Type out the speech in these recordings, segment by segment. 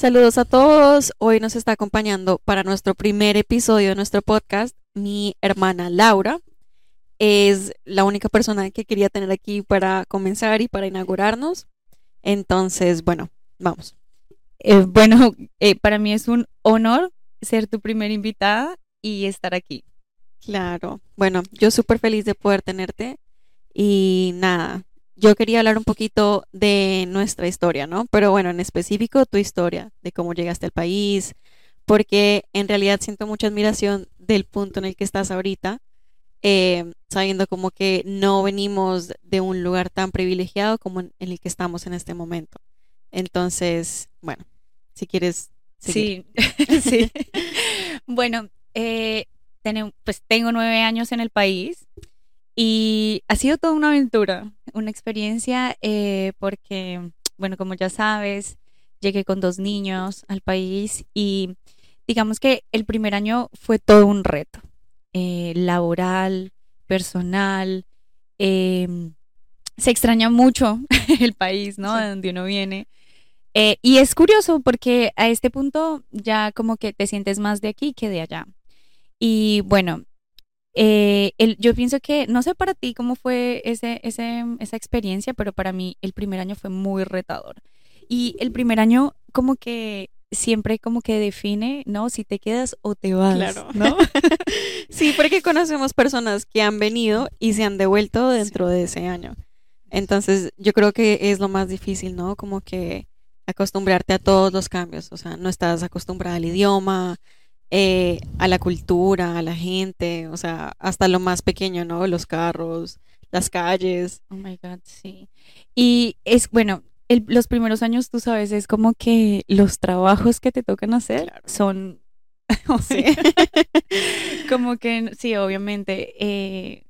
Saludos a todos. Hoy nos está acompañando para nuestro primer episodio de nuestro podcast mi hermana Laura. Es la única persona que quería tener aquí para comenzar y para inaugurarnos. Entonces, bueno, vamos. Eh, bueno, eh, para mí es un honor ser tu primera invitada y estar aquí. Claro. Bueno, yo súper feliz de poder tenerte. Y nada, yo quería hablar un poquito de nuestra historia, ¿no? Pero bueno, en específico tu historia, de cómo llegaste al país, porque en realidad siento mucha admiración del punto en el que estás ahorita, eh, sabiendo como que no venimos de un lugar tan privilegiado como en, el que estamos en este momento. Entonces, bueno, si quieres... Sí, sí. bueno, eh, pues tengo nueve años en el país. Y ha sido toda una aventura, una experiencia, eh, porque, bueno, como ya sabes, llegué con dos niños al país y digamos que el primer año fue todo un reto, eh, laboral, personal. Em, se extraña mucho el país, ¿no? De donde uno viene. Eh, y es curioso porque a este punto ya como que te sientes más de aquí que de allá. Y bueno, eh, yo pienso que, no sé para ti cómo fue ese, ese, esa experiencia, pero para mí el primer año fue muy retador. Y el primer año como que siempre como que define, ¿no? Si te quedas o te vas, claro. ¿no? sí, porque conocemos personas que han venido y se han devuelto dentro de ese año. Entonces, yo creo que es lo más difícil, ¿no? Como que acostumbrarte a todos los cambios, o sea, no estás acostumbrada al idioma, eh, a la cultura, a la gente, o sea, hasta lo más pequeño, ¿no? Los carros, las calles. Oh my God, sí. Y es, bueno, los primeros años, tú sabes, es como que los trabajos que te tocan hacer son... sí. como que, sí, obviamente. Eh,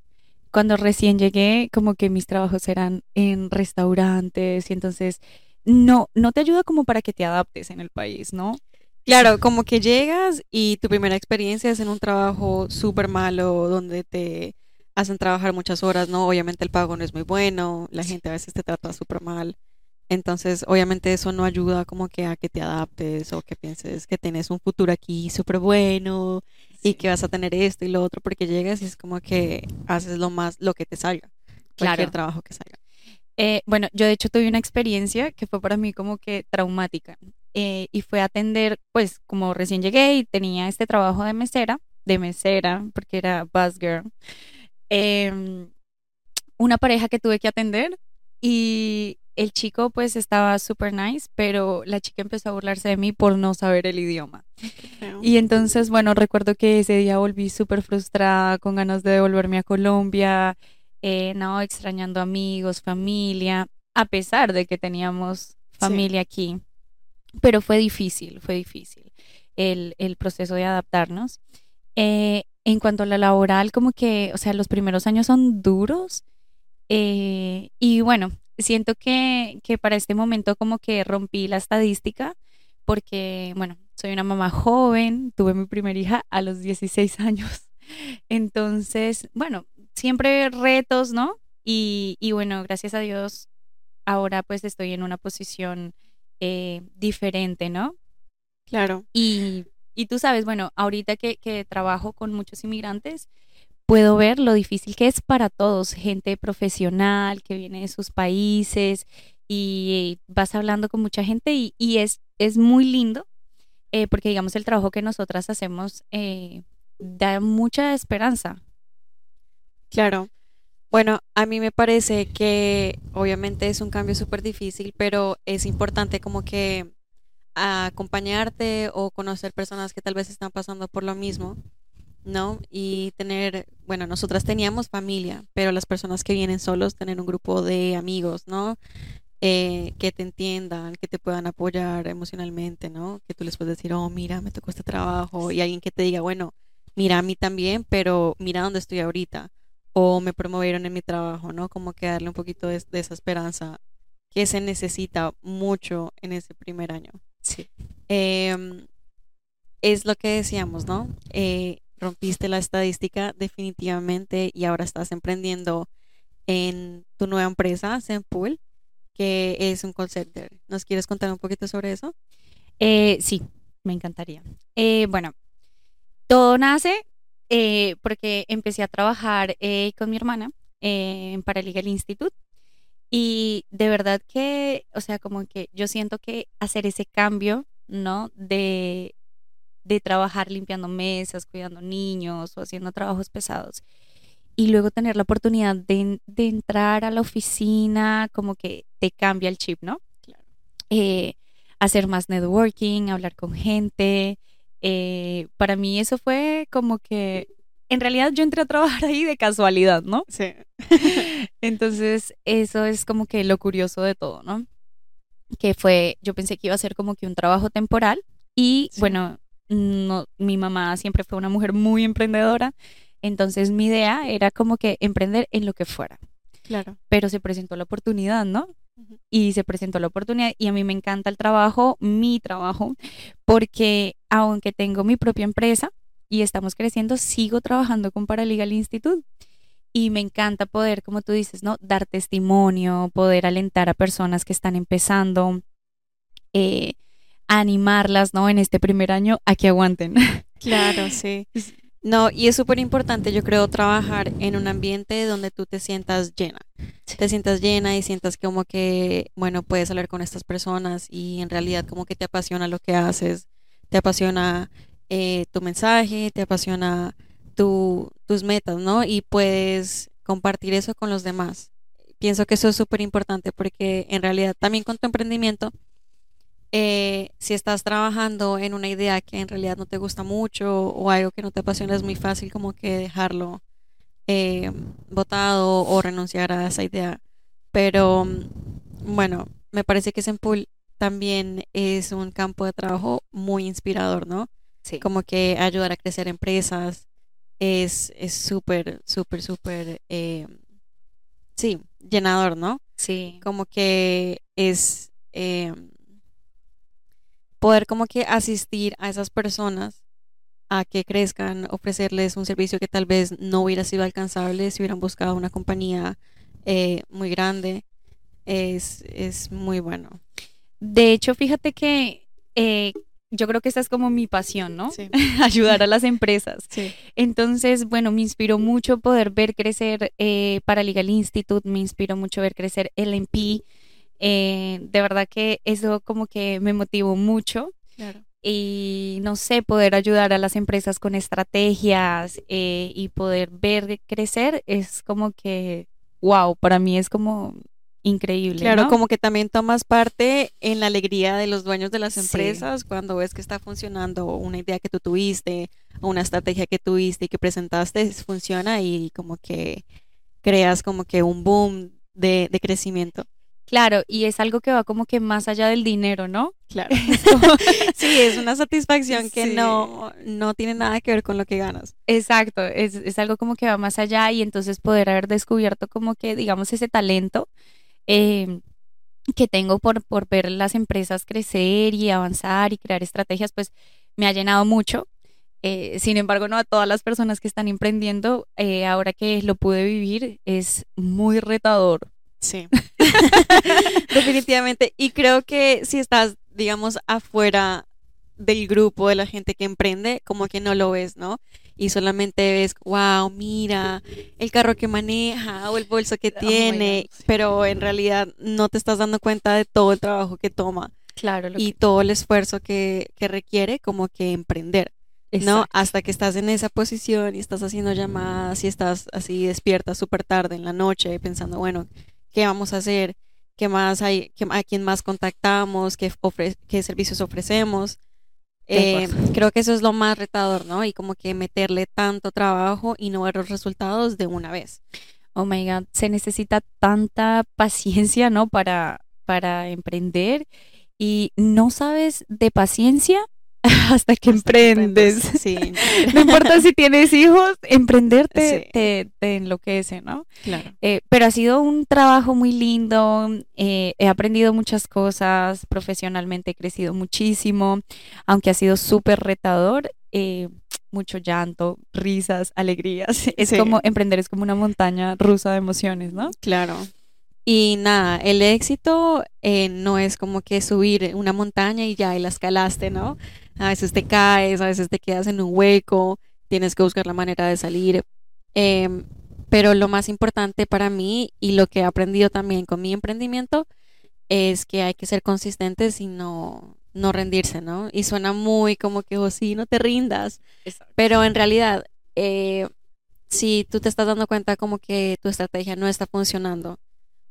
cuando recién llegué, como que mis trabajos eran en restaurantes y entonces no, no te ayuda como para que te adaptes en el país, ¿no? Claro, como que llegas y tu primera experiencia es en un trabajo súper malo donde te hacen trabajar muchas horas, ¿no? Obviamente el pago no es muy bueno, la gente a veces te trata súper mal. Entonces, obviamente eso no ayuda como que a que te adaptes o que pienses que tienes un futuro aquí súper bueno y que vas a tener esto y lo otro, porque llegas y es como que haces lo más, lo que te salga, cualquier trabajo que salga. Eh, bueno, yo de hecho tuve una experiencia que fue para mí como que traumática. Eh, y fue a atender, pues como recién llegué y tenía este trabajo de mesera, de mesera, porque era bus girl, em, una pareja que tuve que atender y el chico pues estaba super nice, pero la chica empezó a burlarse de mí por no saber el idioma. Y entonces, bueno, recuerdo que ese día volví súper frustrada, con ganas de devolverme a Colombia, eh, no, extrañando amigos, familia, a pesar de que teníamos familia aquí pero fue difícil, fue difícil el, proceso de adaptarnos. Eh, en cuanto a la laboral, como que, o sea, los primeros años son duros eh, y bueno, siento que, que para este momento como que rompí la estadística porque, bueno, soy una mamá joven, tuve mi primera hija a los 16 años. Entonces, bueno, siempre retos, ¿no? Y, y bueno, gracias a Dios, ahora pues estoy en una posición eh, diferente, ¿no? Claro. Y, y tú sabes, bueno, ahorita que, que trabajo con muchos inmigrantes, puedo ver lo difícil que es para todos, gente profesional que viene de sus países y vas hablando con mucha gente y, y es, es muy lindo eh, porque digamos el trabajo que nosotras hacemos eh, da mucha esperanza. Claro. Bueno, a mí me parece que obviamente es un cambio súper difícil, pero es importante como que acompañarte o conocer personas que tal vez están pasando por lo mismo, ¿no? Y tener, bueno, nosotras teníamos familia, pero las personas que vienen solos, tener un grupo de amigos, ¿no? Eh, que te entiendan, que te puedan apoyar emocionalmente, ¿no? Que tú les puedes decir, oh, mira, me tocó este trabajo, y alguien que te diga, bueno, mira a mí también, pero mira dónde estoy ahorita o me promovieron en mi trabajo, ¿no? Como que darle un poquito de, esa esperanza que se necesita mucho en ese primer año. Sí. Em, es lo que decíamos, ¿no? Eh, rompiste la estadística definitivamente y ahora estás emprendiendo en tu nueva empresa, Zenpool, que es un call center. ¿Nos quieres contar un poquito sobre eso? Eh, sí, me encantaría. Eh, bueno, todo nace eh, porque empecé a trabajar eh, con mi hermana eh, en Paralegal Institute y de verdad que, o sea, como que yo siento que hacer ese cambio, ¿no? De, de trabajar limpiando mesas, cuidando niños o haciendo trabajos pesados y luego tener la oportunidad de, de entrar a la oficina, como que te cambia el chip, ¿no? Claro. Eh, hacer más networking, hablar con gente. Eh, para mí eso fue como que, en realidad yo entré a trabajar ahí de casualidad, ¿no? Sí. Entonces, eso es como que lo curioso de todo, ¿no? Que fue, yo pensé que iba a ser como que un trabajo temporal y Sí. bueno, no, mi mamá siempre fue una mujer muy emprendedora, entonces mi idea era como que emprender en lo que fuera, Claro. pero se presentó la oportunidad, ¿no? Y se presentó la oportunidad y a mí me encanta el trabajo, mi trabajo, porque aunque tengo mi propia empresa y estamos creciendo, sigo trabajando con Paralegal Institute y me encanta poder, como tú dices, ¿no? Dar testimonio, poder alentar a personas que están empezando, eh, animarlas, ¿no? En este primer año a que aguanten. Claro, sí. No, y es súper importante, yo creo, trabajar en un ambiente donde tú te sientas llena. Te sientas llena y sientas como que, bueno, puedes hablar con estas personas y en realidad como que te apasiona lo que haces, te apasiona eh, tu mensaje, te apasiona tu, tus metas, ¿no? Y puedes compartir eso con los demás. Pienso que eso es súper importante porque en realidad también con tu emprendimiento eh, si estás trabajando en una idea que en realidad no te gusta mucho o algo que no te apasiona, es muy fácil como que dejarlo eh, botado o renunciar a esa idea. Pero mm, bueno, me parece que Senpool también es un campo de trabajo muy inspirador, ¿no? Sí. Como que ayudar a crecer empresas es es súper, súper, súper, eh, sí, llenador, ¿no? Sí. Como que es... em, poder como que asistir a esas personas a que crezcan, ofrecerles un servicio que tal vez no hubiera sido alcanzable si hubieran buscado una compañía eh, muy grande, es, es muy bueno. De hecho, fíjate que eh, yo creo que esa es como mi pasión, ¿no? Sí, Ayudar a las empresas. sí, Entonces, bueno, me inspiró mucho poder ver crecer eh, Paralegal Institute, me inspiró mucho ver crecer LMP. Eh, de verdad que eso como que me motivó mucho claro. y no sé, poder ayudar a las empresas con estrategias eh, y poder ver crecer es como que, wow, para mí es como increíble. Claro, ¿no? como que también tomas parte en la alegría de los dueños de las Sí. empresas cuando ves que está funcionando una idea que tú tuviste, o una estrategia que tuviste y que presentaste, funciona y como que creas como que un boom de, de crecimiento. Claro, y es algo que va como que más allá del dinero, ¿no? Claro. sí, es una satisfacción que Sí. no, no tiene nada que ver con lo que ganas. Exacto, es, es algo como que va más allá y entonces poder haber descubierto como que, digamos, ese talento eh, que tengo por, por ver las empresas crecer y avanzar y crear estrategias, pues me ha llenado mucho. Eh, sin embargo, no a todas las personas que están emprendiendo, eh, ahora que lo pude vivir, es muy retador. Sí. Definitivamente. Y creo que si estás, digamos, afuera del grupo de la gente que emprende, como que no lo ves, ¿no? Y solamente ves, wow, mira, el carro que maneja o el bolso que Oh tiene, pero en realidad no te estás dando cuenta de todo el trabajo que toma Claro, lo y todo el esfuerzo que, que requiere como que emprender. ¿no? Hasta que estás en esa posición y estás haciendo llamadas y estás así despierta súper tarde en la noche pensando, bueno, ¿qué vamos a hacer? ¿Qué más hay? ¿Qué- ¿A quién más contactamos? ¿Qué, ofre- qué servicios ofrecemos? Eh, creo que eso es lo más retador, ¿no? Y como que meterle tanto trabajo y no ver los resultados de una vez. Oh my God, se necesita tanta paciencia, ¿no? Para, para emprender y no sabes de paciencia hasta que Hasta emprendes. Sí, No importa si tienes hijos, emprender te, Sí. te, te enloquece, ¿no? claro. Eh, pero ha sido un trabajo muy lindo, eh, he aprendido muchas cosas, profesionalmente he crecido muchísimo, aunque ha sido súper retador, eh, mucho llanto, risas, alegrías. Es Sí. como, emprender es como una montaña rusa de emociones, ¿no? Claro. Y nada, el éxito eh, no es como que subir una montaña y ya y la escalaste, ¿no? A veces te caes, a veces te quedas en un hueco, tienes que buscar la manera de salir. Em, pero lo más importante para mí y lo que he aprendido también con mi emprendimiento es que hay que ser consistentes y no, no rendirse, ¿no? Y suena muy como que, oh, sí, no te rindas. Pero en realidad, eh, si tú te estás dando cuenta como que tu estrategia no está funcionando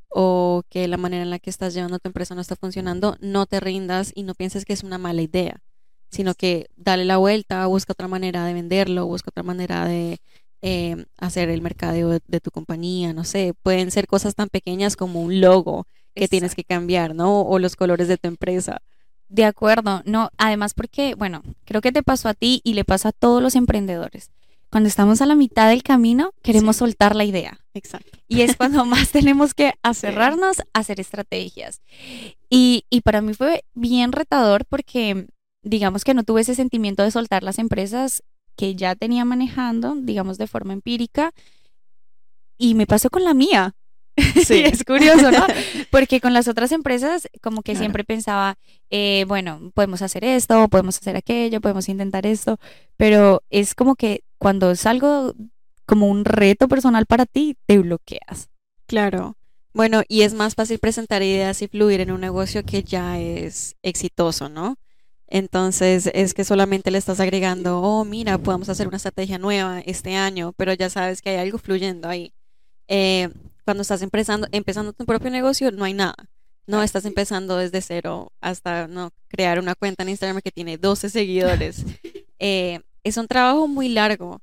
o que la manera en la que estás llevando tu empresa no está funcionando, no te rindas y no pienses que es una mala idea, sino que dale la vuelta, busca otra manera de venderlo, busca otra manera de eh, hacer el mercadeo de, tu compañía, no sé, pueden ser cosas tan pequeñas como un logo que tienes que cambiar, ¿no? O los colores de tu empresa. De acuerdo, no, además porque, bueno, creo que te pasó a ti y le pasa a todos los emprendedores. Cuando estamos a la mitad del camino, queremos soltar la idea. Exacto. Y es cuando más tenemos que aferrarnos a hacer estrategias. Y, y para mí fue bien retador porque, digamos que no tuve ese sentimiento de soltar las empresas que ya tenía manejando, digamos, de forma empírica. Y me pasó con la mía. Sí, es curioso, ¿no? Porque con las otras empresas, como que siempre pensaba, eh, bueno, podemos hacer esto, podemos hacer aquello, podemos intentar esto, pero es como que cuando es algo como un reto personal para ti, te bloqueas. Claro. Bueno, y es más fácil presentar ideas y fluir en un negocio que ya es exitoso, ¿no? Entonces es que solamente le estás agregando, oh, mira, podemos hacer una estrategia nueva este año, pero ya sabes que hay algo fluyendo ahí. Eh, cuando estás empezando, empezando tu propio negocio, no hay nada. No estás empezando desde cero hasta no crear una cuenta en Instagram que tiene 12 seguidores. Eh, es un trabajo muy largo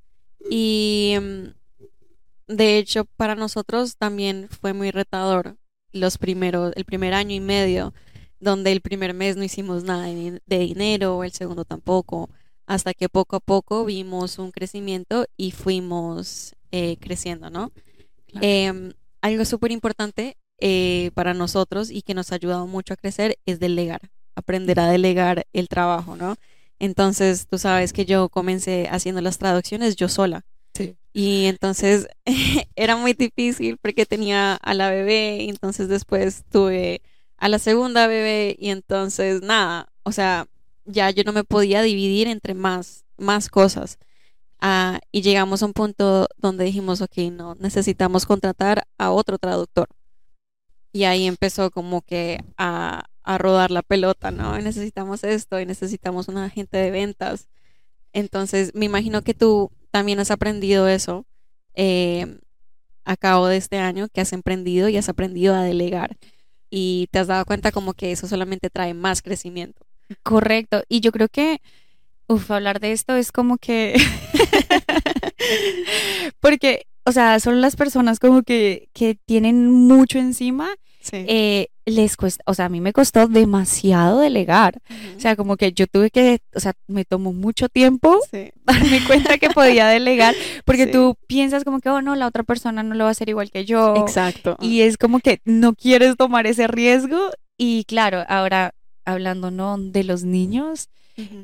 y mm, de hecho para nosotros también fue muy retador los primeros, el primer año y medio, donde el primer mes no hicimos nada de dinero, el segundo tampoco, hasta que poco a poco vimos un crecimiento y fuimos eh, creciendo, ¿no? Em, algo súper importante eh, para nosotros y que nos ha ayudado mucho a crecer es delegar, aprender a delegar el trabajo, ¿no? Entonces, tú sabes que yo comencé haciendo las traducciones yo sola. Sí. Y entonces era muy difícil porque tenía a la bebé entonces después tuve a la segunda bebé y entonces nada, o sea, ya yo no me podía dividir entre más, más cosas. Ah, y llegamos a un punto donde dijimos, ok, no, necesitamos contratar a otro traductor. Y ahí empezó como que a, a rodar la pelota, ¿no? necesitamos esto y necesitamos un agente de ventas. Entonces, me imagino que tú también has aprendido eso eh, a cabo de este año, que has emprendido y has aprendido a delegar. Y te has dado cuenta como que eso solamente trae más crecimiento. Correcto. Y yo creo que Uf, hablar de esto es como que... Porque, o sea, son las personas como que, que tienen mucho encima. Eh, les cuesta, o sea, a mí me costó demasiado delegar. O sea, como que yo tuve que, o sea, me tomó mucho tiempo darme cuenta que podía delegar, porque tú piensas como que, oh, no, la otra persona no lo va a hacer igual que yo. Exacto. Y es como que no quieres tomar ese riesgo. Y claro, ahora hablando, ¿no? De los niños,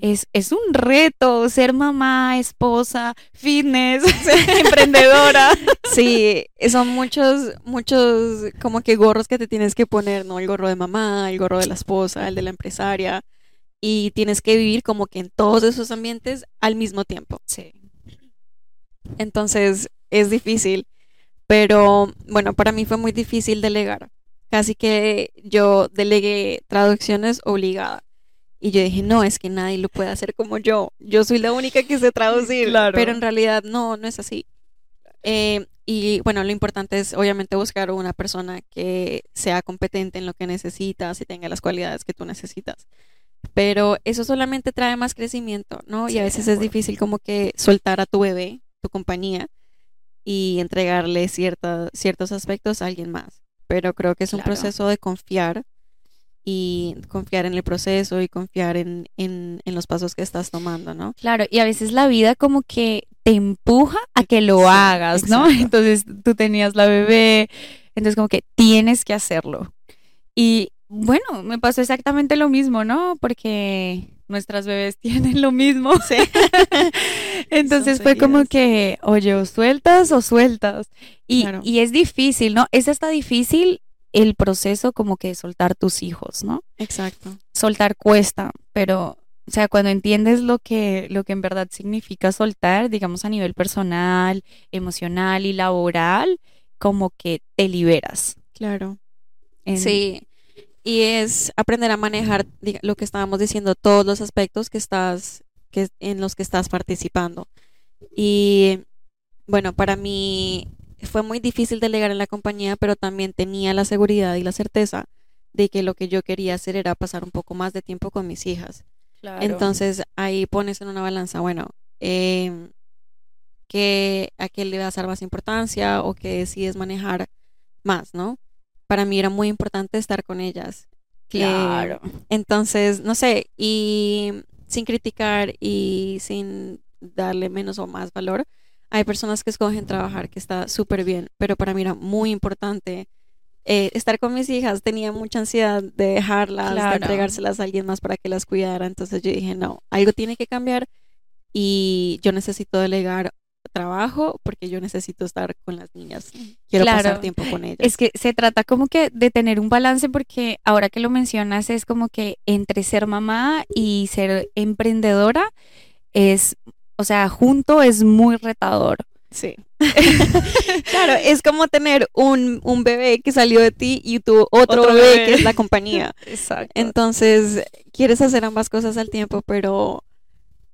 es, es, un reto ser mamá, esposa, fitness, emprendedora. Sí, son muchos, muchos como que gorros que te tienes que poner, ¿no? El gorro de mamá, el gorro de la esposa, el de la empresaria. Y tienes que vivir como que en todos esos ambientes al mismo tiempo. Sí. Entonces, es difícil. Pero bueno, para mí fue muy difícil delegar. Casi que yo delegué traducciones obligada y yo dije, no, es que nadie lo puede hacer como yo. Yo soy la única que sé traducir. Pero en realidad no, no es así. Eh, y bueno, lo importante es obviamente buscar una persona que sea competente en lo que necesitas y tenga las cualidades que tú necesitas. Pero eso solamente trae más crecimiento, ¿no? y a veces es difícil como que soltar a tu bebé, tu compañía, y entregarle ciertos aspectos a alguien más. Pero creo que es un proceso de confiar y confiar en el proceso y confiar en, en, los pasos que estás tomando, ¿no? Claro, y a veces la vida como que te empuja a que lo hagas, ¿no? Entonces tú tenías la bebé, entonces como que tienes que hacerlo. Y bueno, me pasó exactamente lo mismo, ¿no? Porque nuestras bebés tienen lo mismo. Sí. Entonces fue como que, oye, o sueltas o sueltas. Y, y es difícil, ¿no? Es hasta difícil el proceso como que de soltar tus hijos, ¿no? Exacto. Soltar cuesta, pero o sea, cuando entiendes lo que, lo que en verdad significa soltar, digamos a nivel personal, emocional y laboral, como que te liberas. Claro. Sí. Y es aprender a manejar lo que estábamos diciendo, todos los aspectos que estás, que, en los que estás participando. Y bueno, para mí fue muy difícil delegar en la compañía, pero también tenía la seguridad y la certeza de que lo que yo quería hacer era pasar un poco más de tiempo con mis hijas. Entonces ahí pones en una balanza, bueno, eh, que a qué le vas a dar más importancia o que decides manejar más, ¿no? Para mí era muy importante estar con ellas. Claro. entonces, no sé, y sin criticar y sin darle menos o más valor, hay personas que escogen trabajar que está súper bien, pero para mí era muy importante eh, estar con mis hijas. Tenía mucha ansiedad de dejarlas, de entregárselas a alguien más para que las cuidara. Entonces yo dije, no, algo tiene que cambiar y yo necesito delegar trabajo porque yo necesito estar con las niñas. Quiero pasar tiempo con ellas. Es que se trata como que de tener un balance porque ahora que lo mencionas es como que entre ser mamá y ser emprendedora es o sea, junto es muy retador. Sí. claro, es como tener un, bebé que salió de ti y tu otro, bebé, que es la compañía. Exacto. Entonces, quieres hacer ambas cosas al tiempo, pero,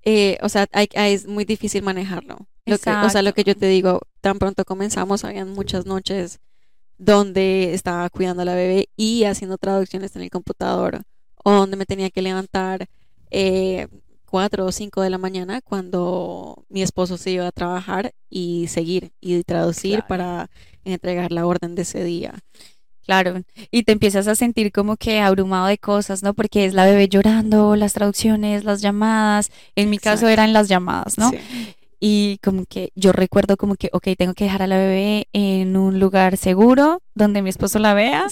eh, o sea, es muy difícil manejarlo. Lo o sea, lo que yo te digo, tan pronto comenzamos, habían muchas noches donde estaba cuidando a la bebé y haciendo traducciones en el computador, o donde me tenía que levantar. Eh, 4 o 5 de la mañana cuando mi esposo se iba a trabajar y seguir y traducir para entregar la orden de ese día. Claro, y te empiezas a sentir como que abrumado de cosas, ¿no? Porque es la bebé llorando, las traducciones, las llamadas. En mi caso eran las llamadas, ¿no? Y como que yo recuerdo como que, ok, tengo que dejar a la bebé en un lugar seguro donde mi esposo la vea,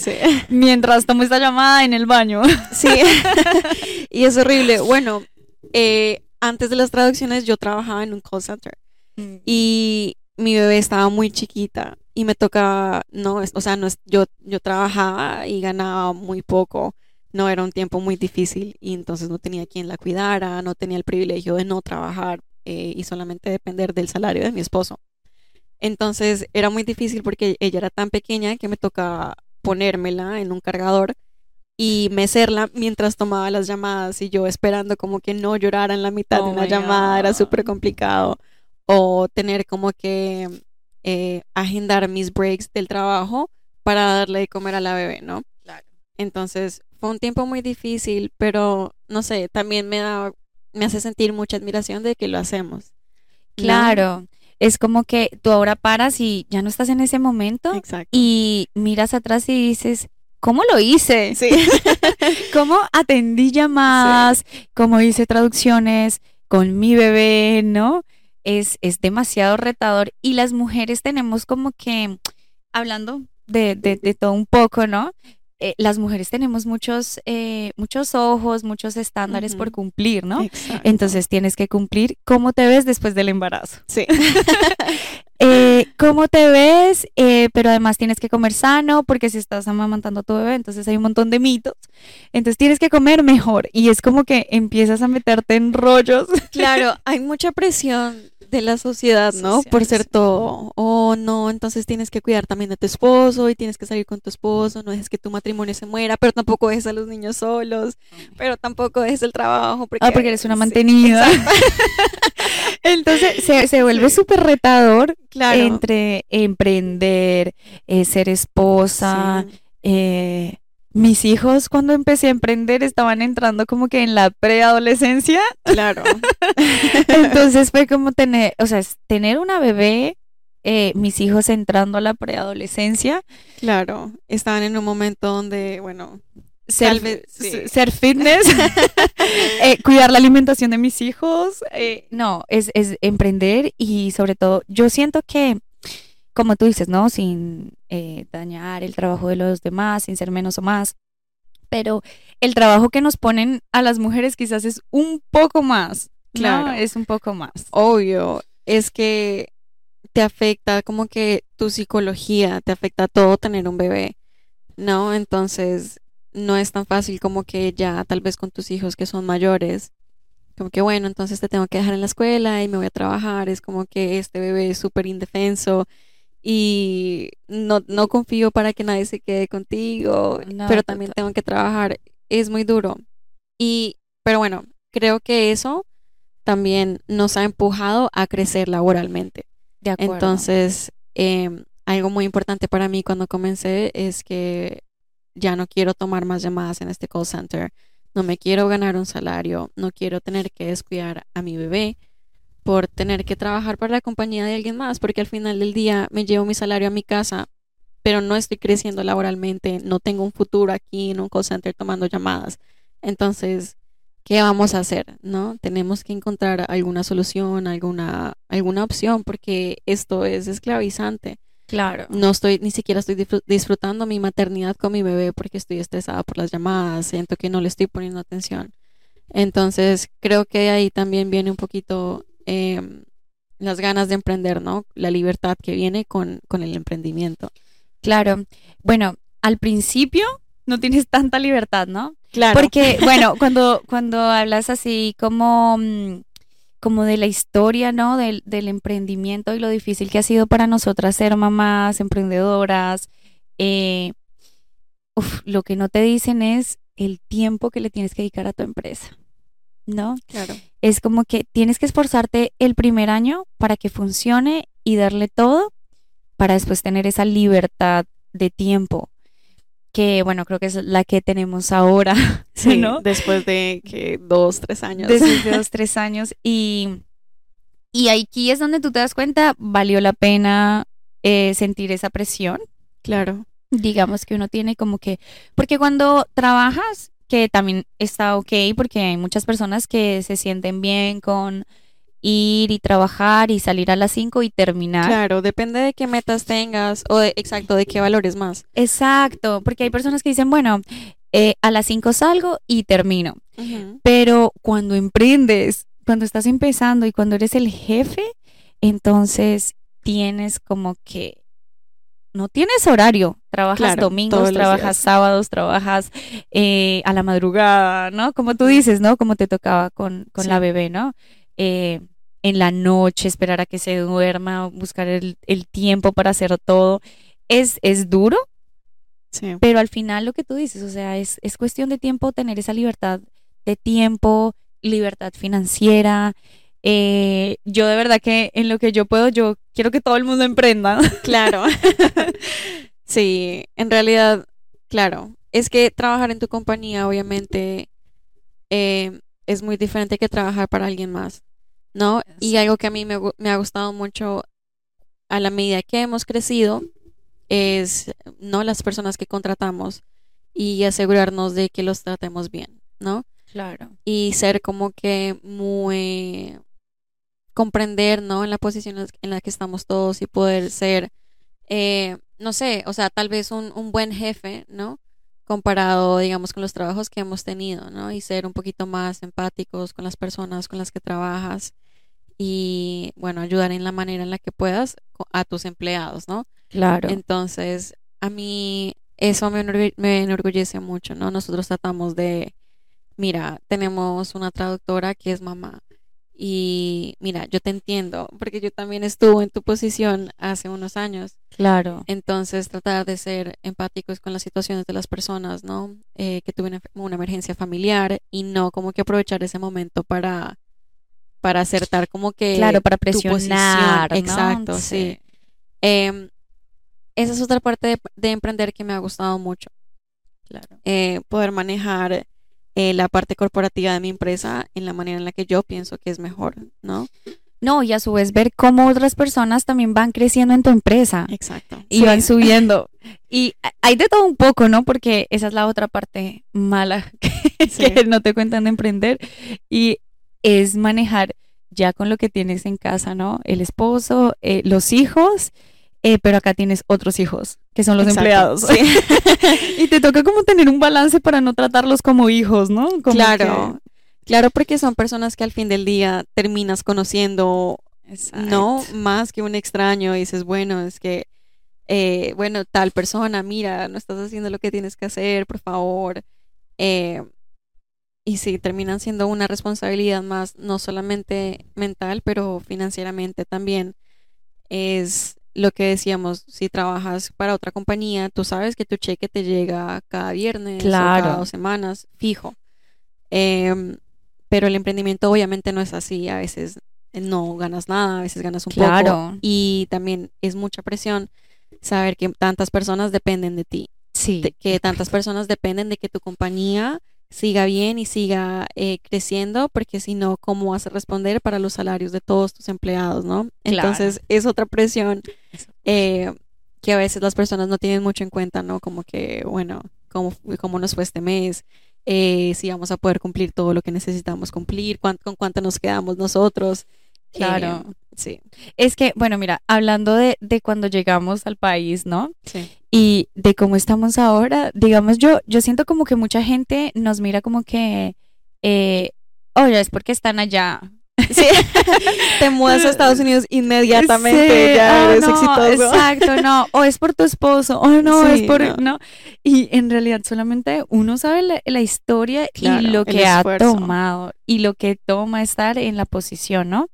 mientras tomo esta llamada en el baño. Sí, y es horrible. Bueno, eh, antes de las traducciones yo trabajaba en un call center mm. y mi bebé estaba muy chiquita y me tocaba, no, o sea, no, yo, yo trabajaba y ganaba muy poco, no era un tiempo muy difícil y entonces no tenía quien la cuidara, no tenía el privilegio de no trabajar eh, y solamente depender del salario de mi esposo. Entonces era muy difícil porque ella era tan pequeña que me tocaba ponérmela en un cargador y mecerla mientras tomaba las llamadas y yo esperando como que no llorara en la mitad de oh una llamada, era súper complicado. O tener como que eh, agendar mis breaks del trabajo para darle de comer a la bebé, ¿no? Claro. Entonces fue un tiempo muy difícil, pero no sé, también me da, me hace sentir mucha admiración de que lo hacemos. Claro. Es como que tú ahora paras y ya no estás en ese momento Exacto. y miras atrás y dices, ¿cómo lo hice? Sí. ¿Cómo atendí llamadas? ¿Cómo hice traducciones con mi bebé? ¿No? Es, es demasiado retador y las mujeres tenemos como que, hablando de, de, todo un poco, ¿no? Eh, las mujeres tenemos muchos, eh, muchos ojos, muchos estándares por cumplir, ¿no? Entonces tienes que cumplir cómo te ves después del embarazo. Sí. Eh, ¿Cómo te ves? pero además tienes que comer sano porque si estás amamantando a tu bebé, entonces hay un montón de mitos. Entonces tienes que comer mejor y es como que empiezas a meterte en rollos. Claro, hay mucha presión de la sociedad, ¿no? Por ser todo. Oh, no, entonces tienes que cuidar también de tu esposo y tienes que salir con tu esposo, no dejes que tu matrimonio se muera, pero tampoco dejes a los niños solos, pero tampoco dejes el trabajo. Porque, ah, porque eres una mantenida. entonces se, vuelve súper retador entre emprender, eh, ser esposa, eh, mis hijos cuando empecé a emprender estaban entrando como que en la preadolescencia. Claro. Entonces fue como tener, o sea, tener una bebé, eh, mis hijos entrando a la preadolescencia. Claro, estaban en un momento donde, bueno, ser, ser fitness, eh, cuidar la alimentación de mis hijos. Eh, no, es, es emprender y sobre todo, yo siento que como tú dices, ¿no? Sin eh, dañar el trabajo de los demás, sin ser menos o más. Pero el trabajo que nos ponen a las mujeres quizás es un poco más. Claro. Es un poco más. Obvio. Es que te afecta como que tu psicología, te afecta todo tener un bebé. ¿no? Entonces, no es tan fácil como que ya tal vez con tus hijos que son mayores, como que bueno, entonces te tengo que dejar en la escuela y me voy a trabajar, es como que este bebé es súper indefenso y no, no confío para que nadie se quede contigo, No, pero también tengo que trabajar, es muy duro. Y, pero bueno, creo que eso también nos ha empujado a crecer laboralmente. De acuerdo. Entonces, em, algo muy importante para mí cuando comencé es que ya no quiero tomar más llamadas en este call center, no me quiero ganar un salario, no quiero tener que descuidar a mi bebé por tener que trabajar para la compañía de alguien más, porque al final del día me llevo mi salario a mi casa, pero no estoy creciendo laboralmente, no tengo un futuro aquí en un call center tomando llamadas. Entonces, ¿qué vamos a hacer? ¿No? Tenemos que encontrar alguna solución, alguna, alguna opción, porque esto es esclavizante. Claro. No estoy, ni siquiera estoy disfrut- disfrutando mi maternidad con mi bebé porque estoy estresada por las llamadas, siento que no le estoy poniendo atención. Entonces, creo que ahí también viene un poquito em, las ganas de emprender, ¿no? La libertad que viene con, con el emprendimiento. Claro. Bueno, al principio no tienes tanta libertad, ¿no? Claro. Porque, bueno, cuando, cuando hablas así como, mm, como de la historia, ¿no? Del, del emprendimiento y lo difícil que ha sido para nosotras ser mamás, emprendedoras, eh, uf, lo que no te dicen es el tiempo que le tienes que dedicar a tu empresa, ¿no? claro. Es como que tienes que esforzarte el primer año para que funcione y darle todo para después tener esa libertad de tiempo que bueno, creo que es la que tenemos ahora, Sí, ¿no? después de que dos, tres años. Desde hace dos, tres años y, y aquí es donde tú te das cuenta, valió la pena eh, sentir esa presión, Claro. digamos que uno tiene como que, porque cuando trabajas, que también está ok, porque hay muchas personas que se sienten bien con ir y trabajar y salir a las 5 y terminar. Claro, depende de qué metas tengas o de, exacto, de qué valores más. Exacto, porque hay personas que dicen, bueno, eh, a las 5 salgo y termino. Pero cuando emprendes, cuando estás empezando y cuando eres el jefe, entonces tienes como que no tienes horario. Trabajas Claro, domingos, trabajas sábados, trabajas eh, a la madrugada, ¿no? Como tú dices, ¿no? Como te tocaba con, con Sí. la bebé, ¿no? Eh, en la noche, esperar a que se duerma, buscar el, el tiempo para hacer todo. Es, es duro, Sí. pero al final lo que tú dices, o sea, es, es cuestión de tiempo tener esa libertad de tiempo, libertad financiera. Eh, yo de verdad que en lo que yo puedo, yo quiero que todo el mundo emprenda. Claro. sí, en realidad, claro. Es que trabajar en tu compañía, obviamente, eh, es muy diferente que trabajar para alguien más, ¿no? Y algo que a mí me, ha gustado mucho a la medida que hemos crecido es, ¿no? Las personas que contratamos y asegurarnos de que los tratemos bien, ¿no? Claro. y ser como que muy comprender, ¿no? En la posición en la- en la que estamos todos y poder ser, eh, no sé, o sea, tal vez un, un buen jefe, ¿no? Comparado, digamos, con los trabajos que hemos tenido, ¿no? Y ser un poquito más empáticos con las personas con las que trabajas y, bueno, ayudar en la manera en la que puedas a tus empleados, ¿no? Claro. Entonces, a mí eso me, me enorgullece mucho, ¿no? Nosotros tratamos de, mira, tenemos una traductora que es mamá y mira, yo te entiendo, porque yo también estuve en tu posición hace unos años. claro. Entonces, tratar de ser empáticos con las situaciones de las personas, ¿no? Eh, que tuve una, una emergencia familiar y no como que aprovechar ese momento para, para acertar como que Claro, para tu presionar. ¿no? Exacto, sí. Em, esa es otra parte de, de emprender que me ha gustado mucho. Claro. eh, poder manejar eh, la parte corporativa de mi empresa en la manera en la que yo pienso que es mejor, ¿no? No, y a su vez ver cómo otras personas también van creciendo en tu empresa Exacto. y van subiendo. Y hay de todo un poco, ¿no? Porque esa es la otra parte mala que, Sí. que no te cuentan de emprender y es manejar ya con lo que tienes en casa, ¿no? El esposo, eh, los hijos, eh, pero acá tienes otros hijos que son los Exacto, empleados. sí. y te toca como tener un balance para no tratarlos como hijos, ¿no? Como claro. Claro, porque son personas que al fin del día terminas conociendo, no más que un extraño, y dices, bueno, es que eh, bueno, tal persona, mira, no estás haciendo lo que tienes que hacer, por favor. Eh, y sí, terminan siendo una responsabilidad más, no solamente mental, pero financieramente también. Es lo que decíamos, si trabajas para otra compañía, tú sabes que tu cheque te llega cada viernes o cada dos semanas, fijo. Em, pero el emprendimiento obviamente no es así, a veces no ganas nada, a veces ganas un poco. Y también es mucha presión saber que tantas personas dependen de ti. Sí. que tantas personas dependen de que tu compañía siga bien y siga eh, creciendo, porque si no, ¿cómo vas a responder para los salarios de todos tus empleados, no? Entonces, es otra presión eh, que a veces las personas no tienen mucho en cuenta, ¿no? Como que, bueno, ¿cómo, cómo nos fue este mes? Eh, si vamos a poder cumplir todo lo que necesitamos cumplir, con cuánto nos quedamos nosotros. Claro. Sí. Es que, bueno, mira, hablando de, de cuando llegamos al país, ¿no? Sí. Y de cómo estamos ahora, digamos, yo, yo siento como que mucha gente nos mira como que, eh, oye, es porque están allá, Sí. Te mudas a Estados Unidos inmediatamente, ya eres exitoso. Exacto, no, o es por tu esposo, o no, es por, no. Y en realidad solamente uno sabe la, historia y lo que ha tomado y lo que toma estar en la posición, ¿no?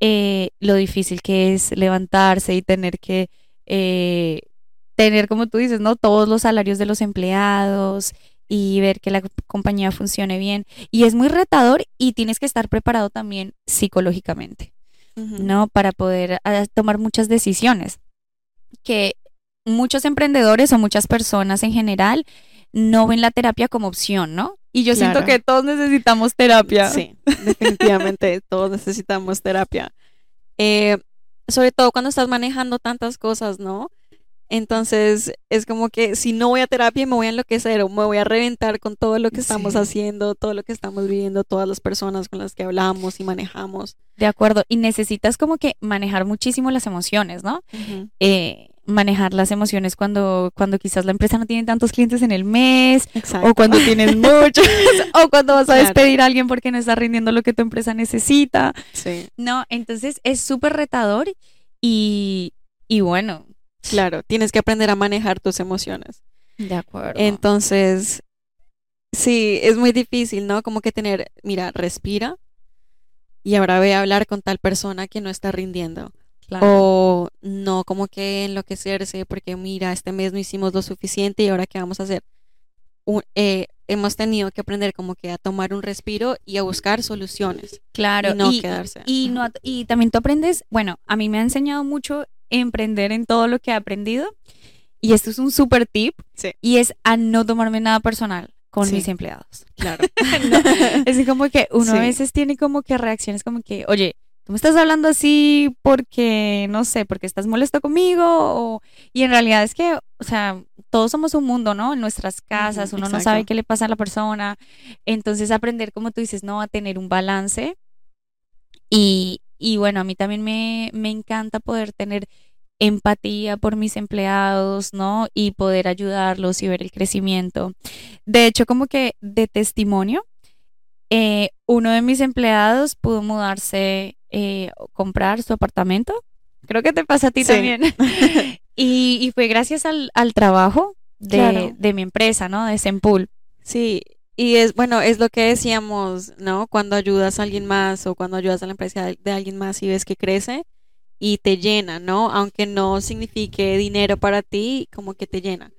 Eh, lo difícil que es levantarse y tener que eh, tener, como tú dices, ¿no? Todos los salarios de los empleados, y ver que la compañía funcione bien. Y es muy retador y tienes que estar preparado también psicológicamente, ¿no? Para poder ah, tomar muchas decisiones. Que muchos emprendedores o muchas personas en general no ven la terapia como opción, ¿no? Y yo siento que todos necesitamos terapia. Sí, definitivamente todos necesitamos terapia. Eh, sobre todo cuando estás manejando tantas cosas, ¿no? Entonces es como que si no voy a terapia me voy a enloquecer o me voy a reventar con todo lo que estamos haciendo, todo lo que estamos viviendo, todas las personas con las que hablamos y manejamos. De acuerdo, y necesitas como que manejar muchísimo las emociones, ¿no? Eh, manejar las emociones cuando, cuando quizás la empresa no tiene tantos clientes en el mes, o cuando tienes muchos, o cuando vas a despedir a alguien porque no está rindiendo lo que tu empresa necesita. Sí. No, entonces es súper retador y, y bueno, Claro, tienes que aprender a manejar tus emociones. De acuerdo. Entonces, sí, es muy difícil, ¿no? Como que tener, mira, respira y ahora ve a hablar con tal persona que no está rindiendo. O no, como que enloquecerse porque mira, este mes no hicimos lo suficiente y ahora qué vamos a hacer. Eh, hemos tenido que aprender como que a tomar un respiro y a buscar soluciones. Claro. Y no quedarse. Y, no, y también tú aprendes, bueno, a mí me ha enseñado mucho emprender en todo lo que he aprendido. Y esto es un super tip. Y es a no tomarme nada personal con mis empleados. Claro. Es como que uno a veces tiene como que reacciones como que, oye, tú me estás hablando así porque, no sé, porque estás molesto conmigo. O... Y en realidad es que, o sea, todos somos un mundo, ¿no? En nuestras casas, uno no sabe qué le pasa a la persona. Entonces aprender, como tú dices, no, a tener un balance. Y, y bueno, a mí también me, me encanta poder tener empatía por mis empleados, ¿no? Y poder ayudarlos y ver el crecimiento. De hecho, como que de testimonio, eh, uno de mis empleados pudo mudarse, eh, comprar su apartamento. Creo que te pasa a ti también. y, y, fue gracias al, al trabajo de, de, mi empresa, ¿no? De Sempool. Sí, y es, bueno, es lo que decíamos, ¿no? Cuando ayudas a alguien más o cuando ayudas a la empresa de, alguien más y ves que crece y te llena, ¿no? Aunque no signifique dinero para ti, como que te llena.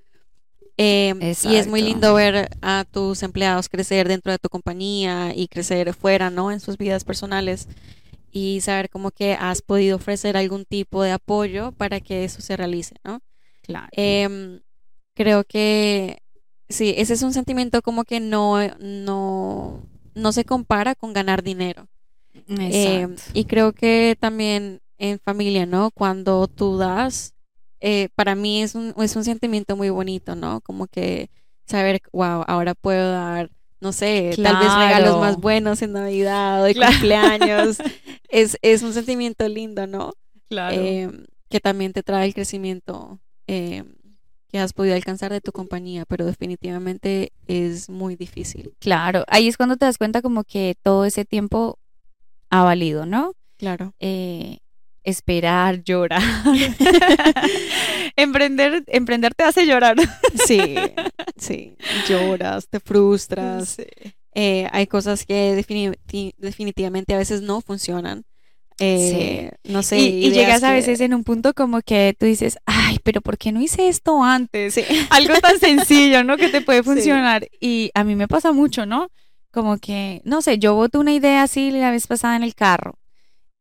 Em, y es muy lindo ver a tus empleados crecer dentro de tu compañía y crecer fuera, ¿no? En sus vidas personales y saber cómo que has podido ofrecer algún tipo de apoyo para que eso se realice, ¿no? Claro. Em, creo que Sí, ese es un sentimiento como que no, no, no se compara con ganar dinero. Eh, y creo que también en familia, ¿no? Cuando tú das, eh, para mí es un, es un sentimiento muy bonito, ¿no? Como que saber, wow, ahora puedo dar, no sé, tal vez regalos más buenos en Navidad o de cumpleaños. es, es un sentimiento lindo, ¿no? Claro. Eh, que también te trae el crecimiento eh, que has podido alcanzar de tu compañía, pero definitivamente es muy difícil. Claro, ahí es cuando te das cuenta como que todo ese tiempo ha valido, ¿no? Claro. Eh, esperar, llorar. emprender, emprender te hace llorar. Sí, sí, lloras, te frustras. Eh, hay cosas que definitivamente a veces no funcionan. Eh, no sé. Y, llegas a veces en un punto como que tú dices, ay, pero ¿por qué no hice esto antes? Algo tan sencillo, ¿no? Que te puede funcionar. Y a mí me pasa mucho, ¿no? Como que, no sé, yo voto una idea así la vez pasada en el carro.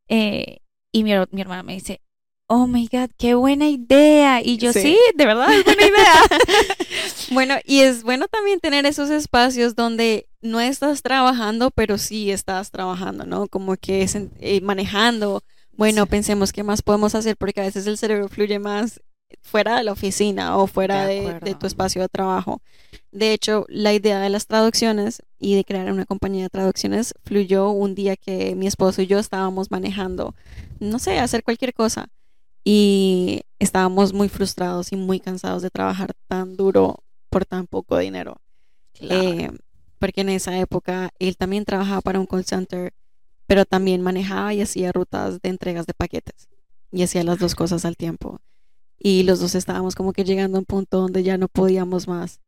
Eh, y mi, mi hermana me dice, oh my God, qué buena idea. Y yo, sí, de verdad, es buena idea. bueno, y es bueno también tener esos espacios donde no estás trabajando, pero sí estás trabajando, ¿no? Como que es, eh, manejando. Bueno, pensemos qué más podemos hacer porque a veces el cerebro fluye más fuera de la oficina o fuera de, de, tu espacio de trabajo. De hecho, la idea de las traducciones y de crear una compañía de traducciones fluyó un día que mi esposo y yo estábamos manejando, no sé, hacer cualquier cosa y estábamos muy frustrados y muy cansados de trabajar tan duro por tan poco dinero. Eh, porque en esa época él también trabajaba para un call center, pero también manejaba y hacía rutas de entregas de paquetes y hacía las dos cosas al tiempo. Y los dos estábamos como que llegando a un punto donde ya no podíamos más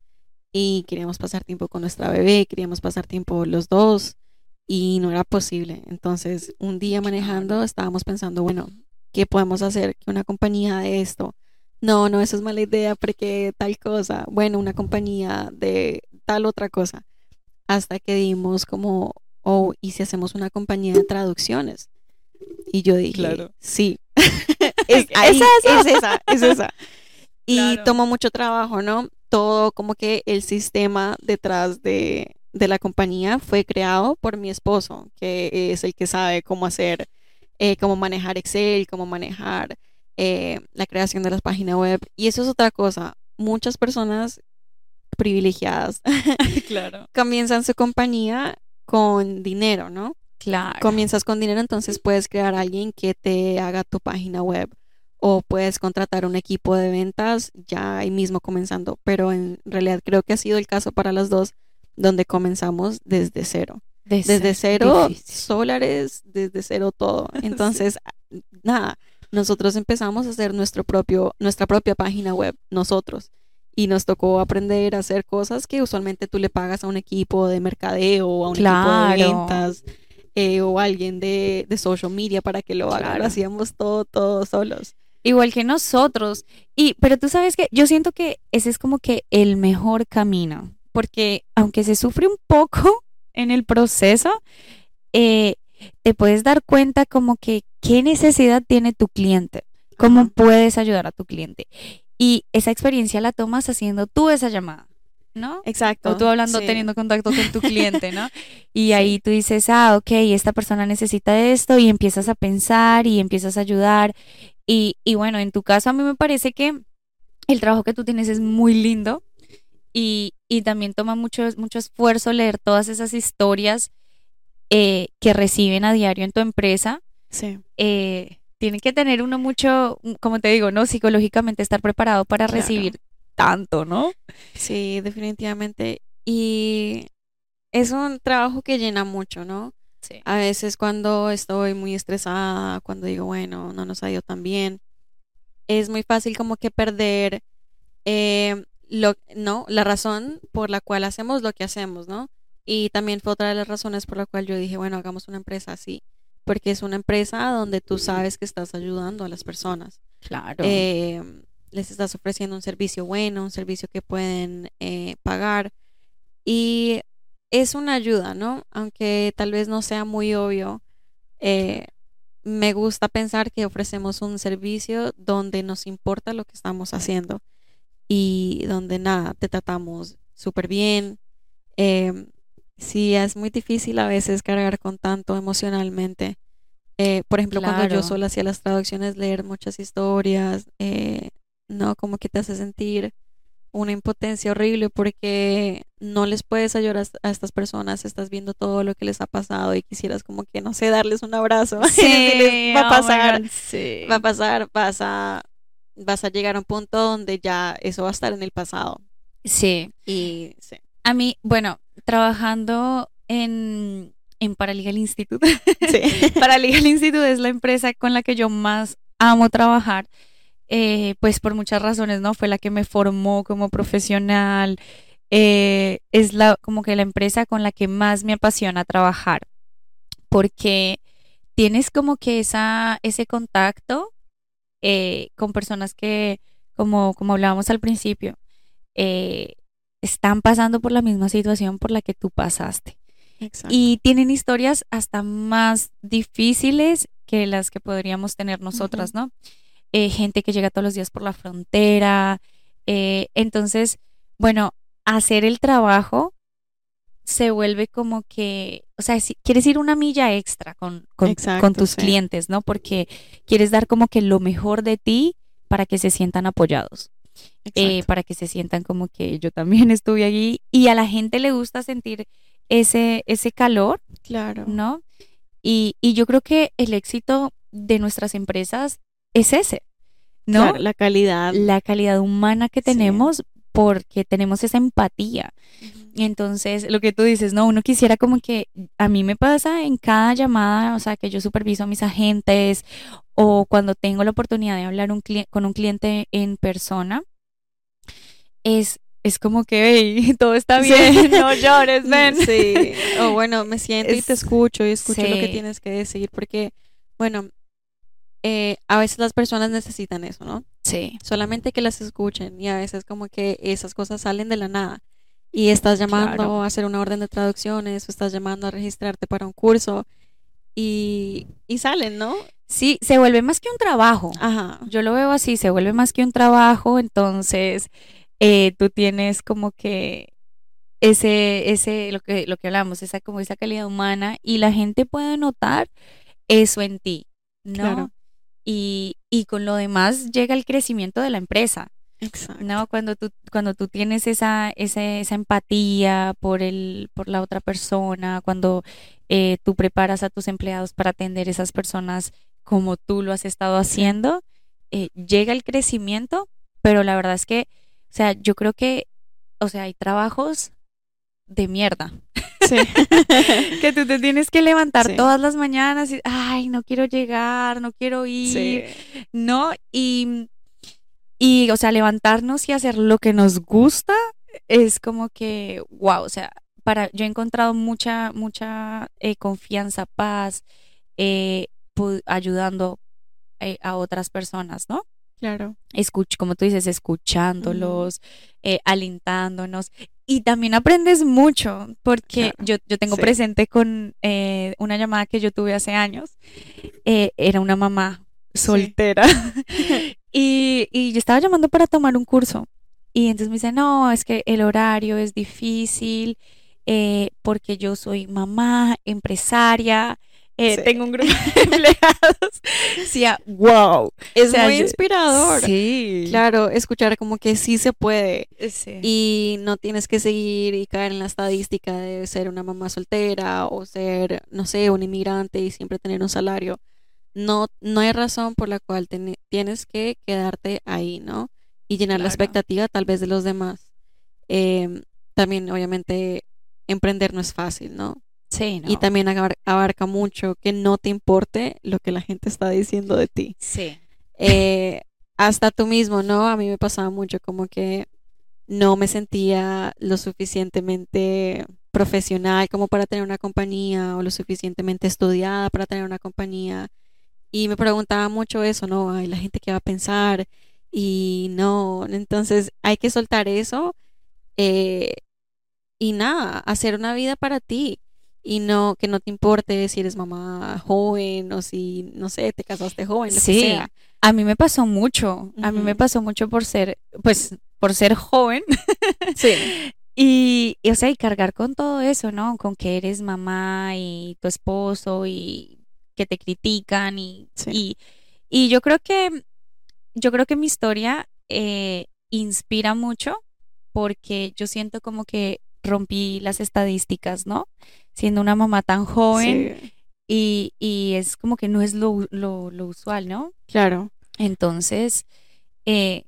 y queríamos pasar tiempo con nuestra bebé, queríamos pasar tiempo los dos y no era posible. Entonces, un día manejando estábamos pensando, bueno, ¿qué podemos hacer? Que una compañía de esto. No, no, eso es mala idea porque tal cosa. Bueno, una compañía de tal otra cosa. Hasta que dimos como, oh, ¿y si hacemos una compañía de traducciones? Y yo dije, claro. sí, es, esa, es esa, Y tomó mucho trabajo, ¿no? Todo como que el sistema detrás de, de la compañía fue creado por mi esposo, que es el que sabe cómo hacer eh, cómo manejar Excel, cómo manejar eh, la creación de las páginas web. Y eso es otra cosa. Muchas personas privilegiadas claro. comienzan su compañía con dinero, ¿no? Claro. Comienzas con dinero, entonces puedes crear a alguien que te haga tu página web o puedes contratar un equipo de ventas ya ahí mismo comenzando, pero en realidad creo que ha sido el caso para las dos donde comenzamos desde cero desde cero dólares, desde cero todo. Entonces, nada, nosotros empezamos a hacer nuestro propio, nuestra propia página web, nosotros. Y nos tocó aprender a hacer cosas que usualmente tú le pagas a un equipo de mercadeo a un equipo de ventas eh, o alguien de, social media para que lo haga. Lo hacíamos todo, todo solos. Igual que nosotros. Y, pero tú sabes que yo siento que ese es como que el mejor camino. Porque aunque se sufre un poco, en el proceso, eh, te puedes dar cuenta como que qué necesidad tiene tu cliente, cómo puedes ayudar a tu cliente. Y esa experiencia la tomas haciendo tú esa llamada. ¿no? Exacto. O tú hablando, teniendo contacto con tu cliente, ¿no? Y ahí tú dices, ah, ok, esta persona necesita esto y empiezas a pensar y empiezas a ayudar. Y, y bueno, en tu caso a mí me parece que el trabajo que tú tienes es muy lindo, y, también toma mucho, mucho esfuerzo leer todas esas historias eh, que reciben a diario en tu empresa. Sí. Eh, tiene que tener uno mucho, como te digo, ¿no? Psicológicamente estar preparado para recibir tanto, ¿no? Sí, definitivamente. Y es un trabajo que llena mucho, ¿no? Sí. A veces cuando estoy muy estresada, cuando digo, bueno, no nos ha ido tan bien, es muy fácil como que perder eh, lo, no, la razón por la cual hacemos lo que hacemos, ¿no? Y también fue otra de las razones por la cual yo dije, bueno, hagamos una empresa así, porque es una empresa donde tú sabes que estás ayudando a las personas. Claro. Eh, les estás ofreciendo un servicio bueno, un servicio que pueden eh, pagar. Y es una ayuda, ¿no? Aunque tal vez no sea muy obvio. Eh, me gusta pensar que ofrecemos un servicio donde nos importa lo que estamos haciendo y donde nada, te tratamos súper bien. Eh, sí, es muy difícil a veces cargar con tanto emocionalmente. Eh, por ejemplo, cuando yo solo hacía las traducciones, leer muchas historias, eh, no, como que te hace sentir una impotencia horrible porque no les puedes ayudar a, estas personas, estás viendo todo lo que les ha pasado y quisieras como que, no sé, darles un abrazo. Sí, va a oh pasar, va a pasar, vas a, vas a llegar a un punto donde ya eso va a estar en el pasado. Sí. Y A mí, bueno, trabajando en, en Paralegal Institute. Sí. Paralegal Institute es la empresa con la que yo más amo trabajar, eh, pues por muchas razones, ¿no? Fue la que me formó como profesional, eh, es la, como que la empresa con la que más me apasiona trabajar, porque tienes como que esa, ese contacto eh, con personas que, como, como hablábamos al principio, están pasando por la misma situación por la que tú pasaste. Y tienen historias hasta más difíciles que las que podríamos tener nosotras, ¿no? Eh, gente que llega todos los días por la frontera. Eh, entonces, bueno, hacer el trabajo se vuelve como que, o sea, si, quieres ir una milla extra con, con, tus clientes, ¿no? Porque quieres dar como que lo mejor de ti para que se sientan apoyados. Eh, para que se sientan como que yo también estuve allí y a la gente le gusta sentir ese, ese calor, claro. ¿no? Y, y yo creo que el éxito de nuestras empresas es ese, ¿no? la calidad. La calidad humana que tenemos porque tenemos esa empatía. Entonces, lo que tú dices, no, uno quisiera como que a mí me pasa en cada llamada, o sea, que yo superviso a mis agentes o cuando tengo la oportunidad de hablar un con un cliente en persona, es es como que, hey, todo está bien, no llores, ven. Sí, o bueno, me siento y te escucho y escucho lo que tienes que decir, porque, bueno, eh, a veces las personas necesitan eso, ¿no? Sí. Solamente que las escuchen y a veces como que esas cosas salen de la nada y estás llamando a hacer una orden de traducciones o estás llamando a registrarte para un curso y, y salen, ¿no? Sí, se vuelve más que un trabajo. Ajá. Yo lo veo así, se vuelve más que un trabajo, entonces eh, tú tienes como que ese, ese, lo que, lo que hablamos, esa como esa calidad humana y la gente puede notar eso en ti, ¿no? Y, y con lo demás llega el crecimiento de la empresa. Exacto. ¿no? Cuando tú, cuando tú tienes esa, esa, esa empatía por, el, por la otra persona, cuando eh, tú preparas a tus empleados para atender esas personas como tú lo has estado haciendo, eh, llega el crecimiento, pero la verdad es que o sea, yo creo que, o sea, hay trabajos de mierda. Sí. que tú te tienes que levantar todas las mañanas y, ay, no quiero llegar, no quiero ir, ¿no? Y, y, o sea, levantarnos y hacer lo que nos gusta es como que, wow, o sea, para, yo he encontrado mucha, mucha eh, confianza, paz, eh, ayudando eh, a otras personas, ¿no? Claro. Escuch, como tú dices, escuchándolos, eh, alentándonos. Y también aprendes mucho, porque yo, yo tengo presente con eh, una llamada que yo tuve hace años. Eh, era una mamá soltera. y, y yo estaba llamando para tomar un curso. Y entonces me dice, no, es que el horario es difícil, porque yo soy mamá, empresaria, eh, tengo un grupo de empleados. Decía, wow. Es muy inspirador. Sí. Claro, escuchar como que sí se puede. Sí. Y no tienes que seguir y caer en la estadística de ser una mamá soltera o ser, no sé, un inmigrante y siempre tener un salario. No, no hay razón por la cual tienes que quedarte ahí, ¿no? Y llenar la expectativa tal vez de los demás. Em, también, obviamente, emprender no es fácil, ¿no? Y también abarca mucho que no te importe lo que la gente está diciendo de ti. Sí. Eh, hasta tú mismo, ¿no? A mí me pasaba mucho como que no me sentía lo suficientemente profesional como para tener una compañía o lo suficientemente estudiada para tener una compañía. Y me preguntaba mucho eso, ¿no? Ay, la gente que va a pensar y no. Entonces hay que soltar eso eh, y nada, hacer una vida para ti y no que no te importe si eres mamá joven o si no sé te casaste joven lo sí que sea. a mí me pasó mucho a mí me pasó mucho por ser pues por ser joven sí. y, o sea y cargar con todo eso no con que eres mamá y tu esposo y que te critican y y, y, yo creo que yo creo que mi historia eh, inspira mucho porque yo siento como que rompí las estadísticas, ¿no? Siendo una mamá tan joven y, y, es como que no es lo, lo, lo usual, ¿no? Claro. Entonces, eh,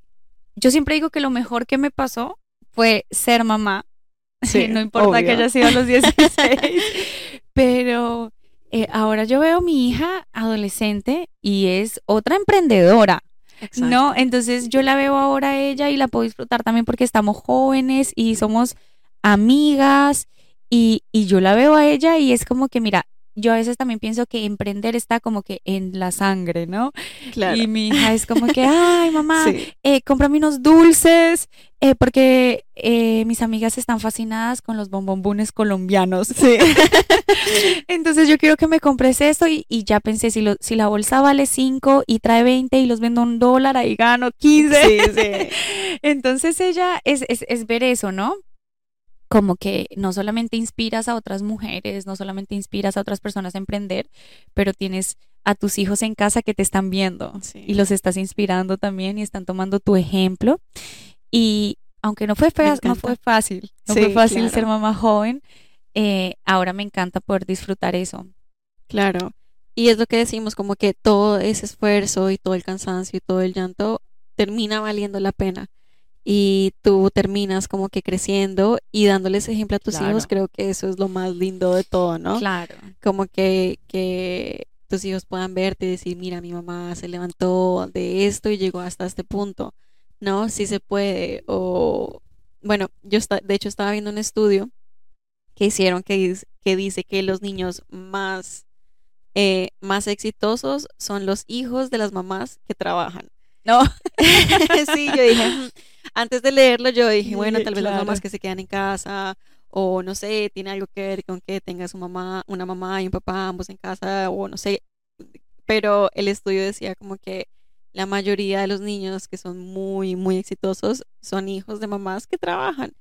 yo siempre digo que lo mejor que me pasó fue ser mamá, Sí, no importa que haya sido a los 16. Pero eh, ahora yo veo a mi hija adolescente y es otra emprendedora. Exacto. No, entonces yo la veo ahora a ella y la puedo disfrutar también porque estamos jóvenes y somos amigas y, y yo la veo a ella y es como que, mira, yo a veces también pienso que emprender está como que en la sangre, ¿no? Claro. Y mi hija es como que, ay, mamá, Sí. eh, cómprame unos dulces eh, porque eh, mis amigas están fascinadas con los bombombones colombianos. Sí. Entonces yo quiero que me compres esto y, y ya pensé, si, lo- si la bolsa vale 5 y trae 20 y los vendo un dólar, ahí gano 15. Sí, sí. Entonces ella es, es, es ver eso, ¿no? Como que no solamente inspiras a otras mujeres, no solamente inspiras a otras personas a emprender, pero tienes a tus hijos en casa que te están viendo Sí. y los estás inspirando también y están tomando tu ejemplo. Y aunque no fue, Me fea- no encanta. fue fácil, no Sí, fue fácil claro. ser mamá joven, eh, ahora me encanta poder disfrutar eso. Claro. Y es lo que decimos, como que todo ese esfuerzo y todo el cansancio y todo el llanto termina valiendo la pena. Y tú terminas como que creciendo y dándoles ejemplo a tus Claro. hijos, creo que eso es lo más lindo de todo, ¿no? Claro. Como que, que tus hijos puedan verte y decir, mira, mi mamá se levantó de esto y llegó hasta este punto, ¿no? Sí se puede. O, bueno, yo esta- de hecho estaba viendo un estudio que hicieron que, que dice que los niños más, eh, más exitosos son los hijos de las mamás que trabajan. No. sí, yo dije, "Mm". Antes de leerlo, yo dije, bueno, tal vez las claro. mamás que se quedan en casa, o no sé, tiene algo que ver con que tenga su mamá, una mamá y un papá, ambos en casa, o no sé. Pero el estudio decía como que la mayoría de los niños que son muy, muy exitosos son hijos de mamás que trabajan.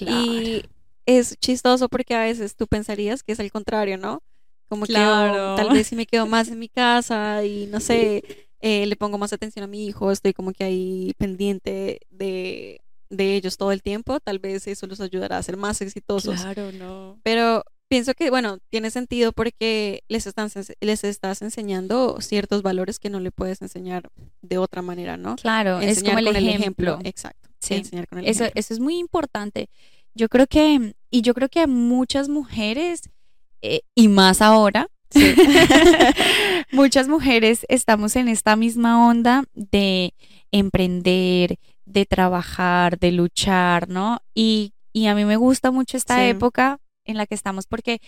Y es chistoso porque a veces tú pensarías que es al contrario, ¿no? Como que oh, Claro. tal vez si me quedo más en mi casa y no sé, eh, le pongo más atención a mi hijo, estoy como que ahí pendiente de, de ellos todo el tiempo, tal vez eso los ayudará a ser más exitosos. Claro, no. Pero pienso que, bueno, tiene sentido porque les, están, les estás enseñando ciertos valores que no le puedes enseñar de otra manera, ¿no? Claro, es Enseñar como el con ejemplo. Exacto. Sí. Enseñar con el Eso, ejemplo. eso es muy importante. Yo creo que, y yo creo que a muchas mujeres, eh, y más ahora, Sí. muchas mujeres estamos en esta misma onda de emprender, de trabajar, de luchar, ¿no? Y, y a mí me gusta mucho esta Sí. época en la que estamos porque,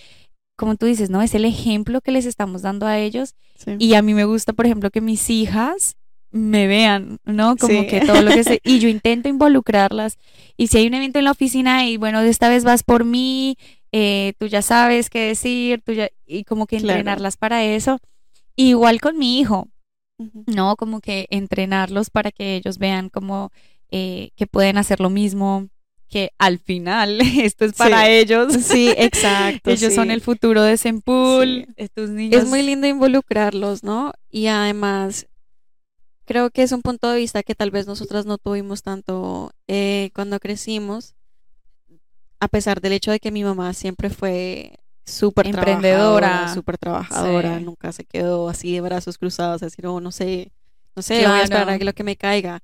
como tú dices, ¿no? Es el ejemplo que les estamos dando a ellos Sí. y a mí me gusta, por ejemplo, que mis hijas me vean, ¿no? Como Sí. que todo lo que sé. Y yo intento involucrarlas. Y si hay un evento en la oficina y bueno, esta vez vas por mí, eh, tú ya sabes qué decir, tú ya, y como que Claro. entrenarlas para eso. Igual con mi hijo. ¿no? Como que entrenarlos para que ellos vean como eh, que pueden hacer lo mismo, que al final esto es para Sí. ellos. Sí, exacto. Ellos son el futuro de Sempul, Sí. estos niños. Es muy lindo involucrarlos, ¿no? Y además, creo que es un punto de vista que tal vez nosotras no tuvimos tanto eh, cuando crecimos, a pesar del hecho de que mi mamá siempre fue súper Emprendedora. trabajadora, súper trabajadora, Sí. nunca se quedó así de brazos cruzados, a decir, oh, no sé, no sé, voy a esperar Claro. a que lo que me caiga.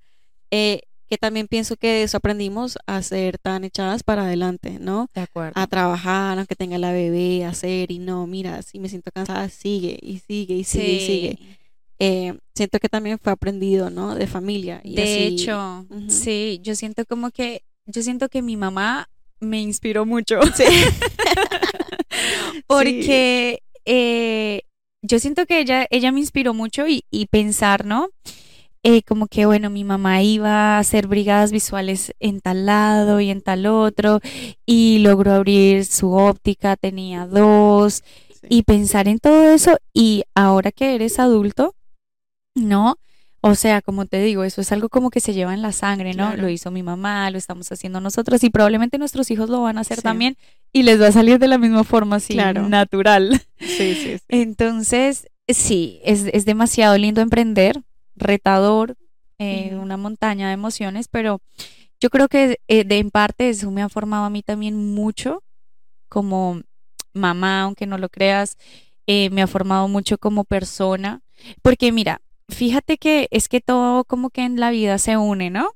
Eh, que también pienso que de eso aprendimos a ser tan echadas para adelante, ¿no? De acuerdo. a trabajar, aunque tenga la bebé, a hacer y no, mira, si me siento cansada, sigue y sigue y sigue y sigue. Eh, siento que también fue aprendido, ¿no? De familia. Y De así- hecho, sí, yo siento como que, yo siento que mi mamá me inspiró mucho. Porque eh, yo siento que ella, ella me inspiró mucho y, y pensar, ¿no? Eh, como que, bueno, mi mamá iba a hacer brigadas visuales en tal lado y en tal otro, y logró abrir su óptica, tenía dos, Sí. y pensar en todo eso y ahora que eres adulto, ¿no? O sea, como te digo, eso es algo como que se lleva en la sangre, ¿no? Claro. Lo hizo mi mamá, lo estamos haciendo nosotros y probablemente nuestros hijos lo van a hacer Sí. también y les va a salir de la misma forma, así, Claro. natural. Sí, sí, sí. Entonces, sí, es, es demasiado lindo emprender, retador, eh, una montaña de emociones, pero yo creo que eh, de en parte eso me ha formado a mí también mucho como mamá, aunque no lo creas, eh, me ha formado mucho como persona, porque mira, fíjate que es que todo como que en la vida se une, ¿no?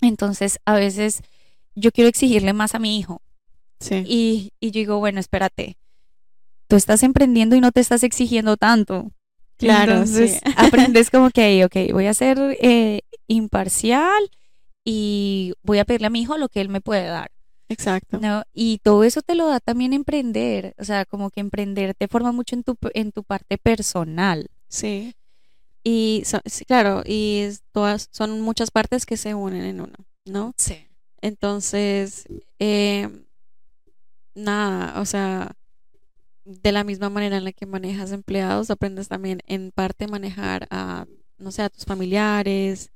Entonces, a veces yo quiero exigirle más a mi hijo, Sí. Y, y yo digo, bueno, espérate, tú estás emprendiendo y no te estás exigiendo tanto. Claro, Entonces, sí. aprendes como que, ok, voy a ser eh, imparcial y voy a pedirle a mi hijo lo que él me puede dar, Exacto. ¿no? Y todo eso te lo da también emprender, o sea, como que emprender te forma mucho en tu, en tu parte personal. Sí. Y so- sí, claro, y es- todas son muchas partes que se unen en uno, ¿no? Sí. Entonces, eh, nada, o sea, de la misma manera en la que manejas empleados, aprendes también en parte manejar a, no sé, a tus familiares,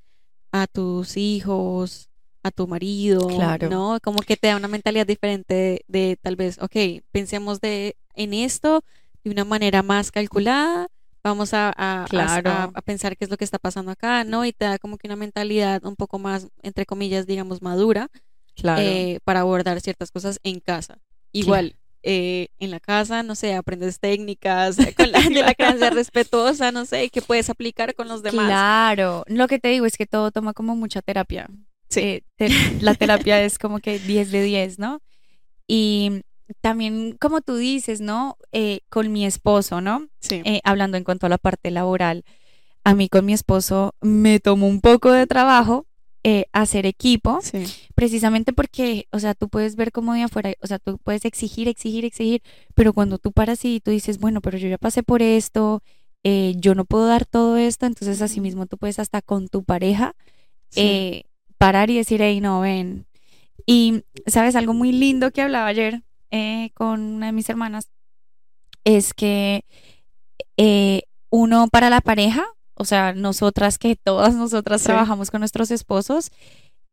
a tus hijos, a tu marido, Claro. ¿no? Como que te da una mentalidad diferente de, de tal vez, ok, pensemos de, en esto de una manera más calculada, vamos a, a- a- Claro. a- a pensar qué es lo que está pasando acá, ¿no? Y te da como que una mentalidad un poco más, entre comillas, digamos, madura Claro. eh, para abordar ciertas cosas en casa. Igual, eh, en la casa, no sé, aprendes técnicas con la, de la crianza respetuosa, no sé, que puedes aplicar con los demás. Claro, lo que te digo es que todo toma como mucha terapia. Sí. Eh, te- la terapia es como que 10 de 10, ¿no? Y también, como tú dices, ¿no? Eh, con mi esposo, ¿no? Sí. Eh, hablando en cuanto a la parte laboral, a mí con mi esposo me tomó un poco de trabajo eh, hacer equipo, sí. precisamente porque, o sea, tú puedes ver como de afuera, o sea, tú puedes exigir, exigir, exigir, pero cuando tú paras y tú dices, bueno, pero yo ya pasé por esto, eh, yo no puedo dar todo esto, entonces así mismo tú puedes hasta con tu pareja sí. parar y decir, hey, no, ven. Y, ¿sabes? Algo muy lindo que hablaba ayer eh, con una de mis hermanas es que eh, uno para la pareja, o sea, nosotras que todas nosotras Sí. trabajamos con nuestros esposos,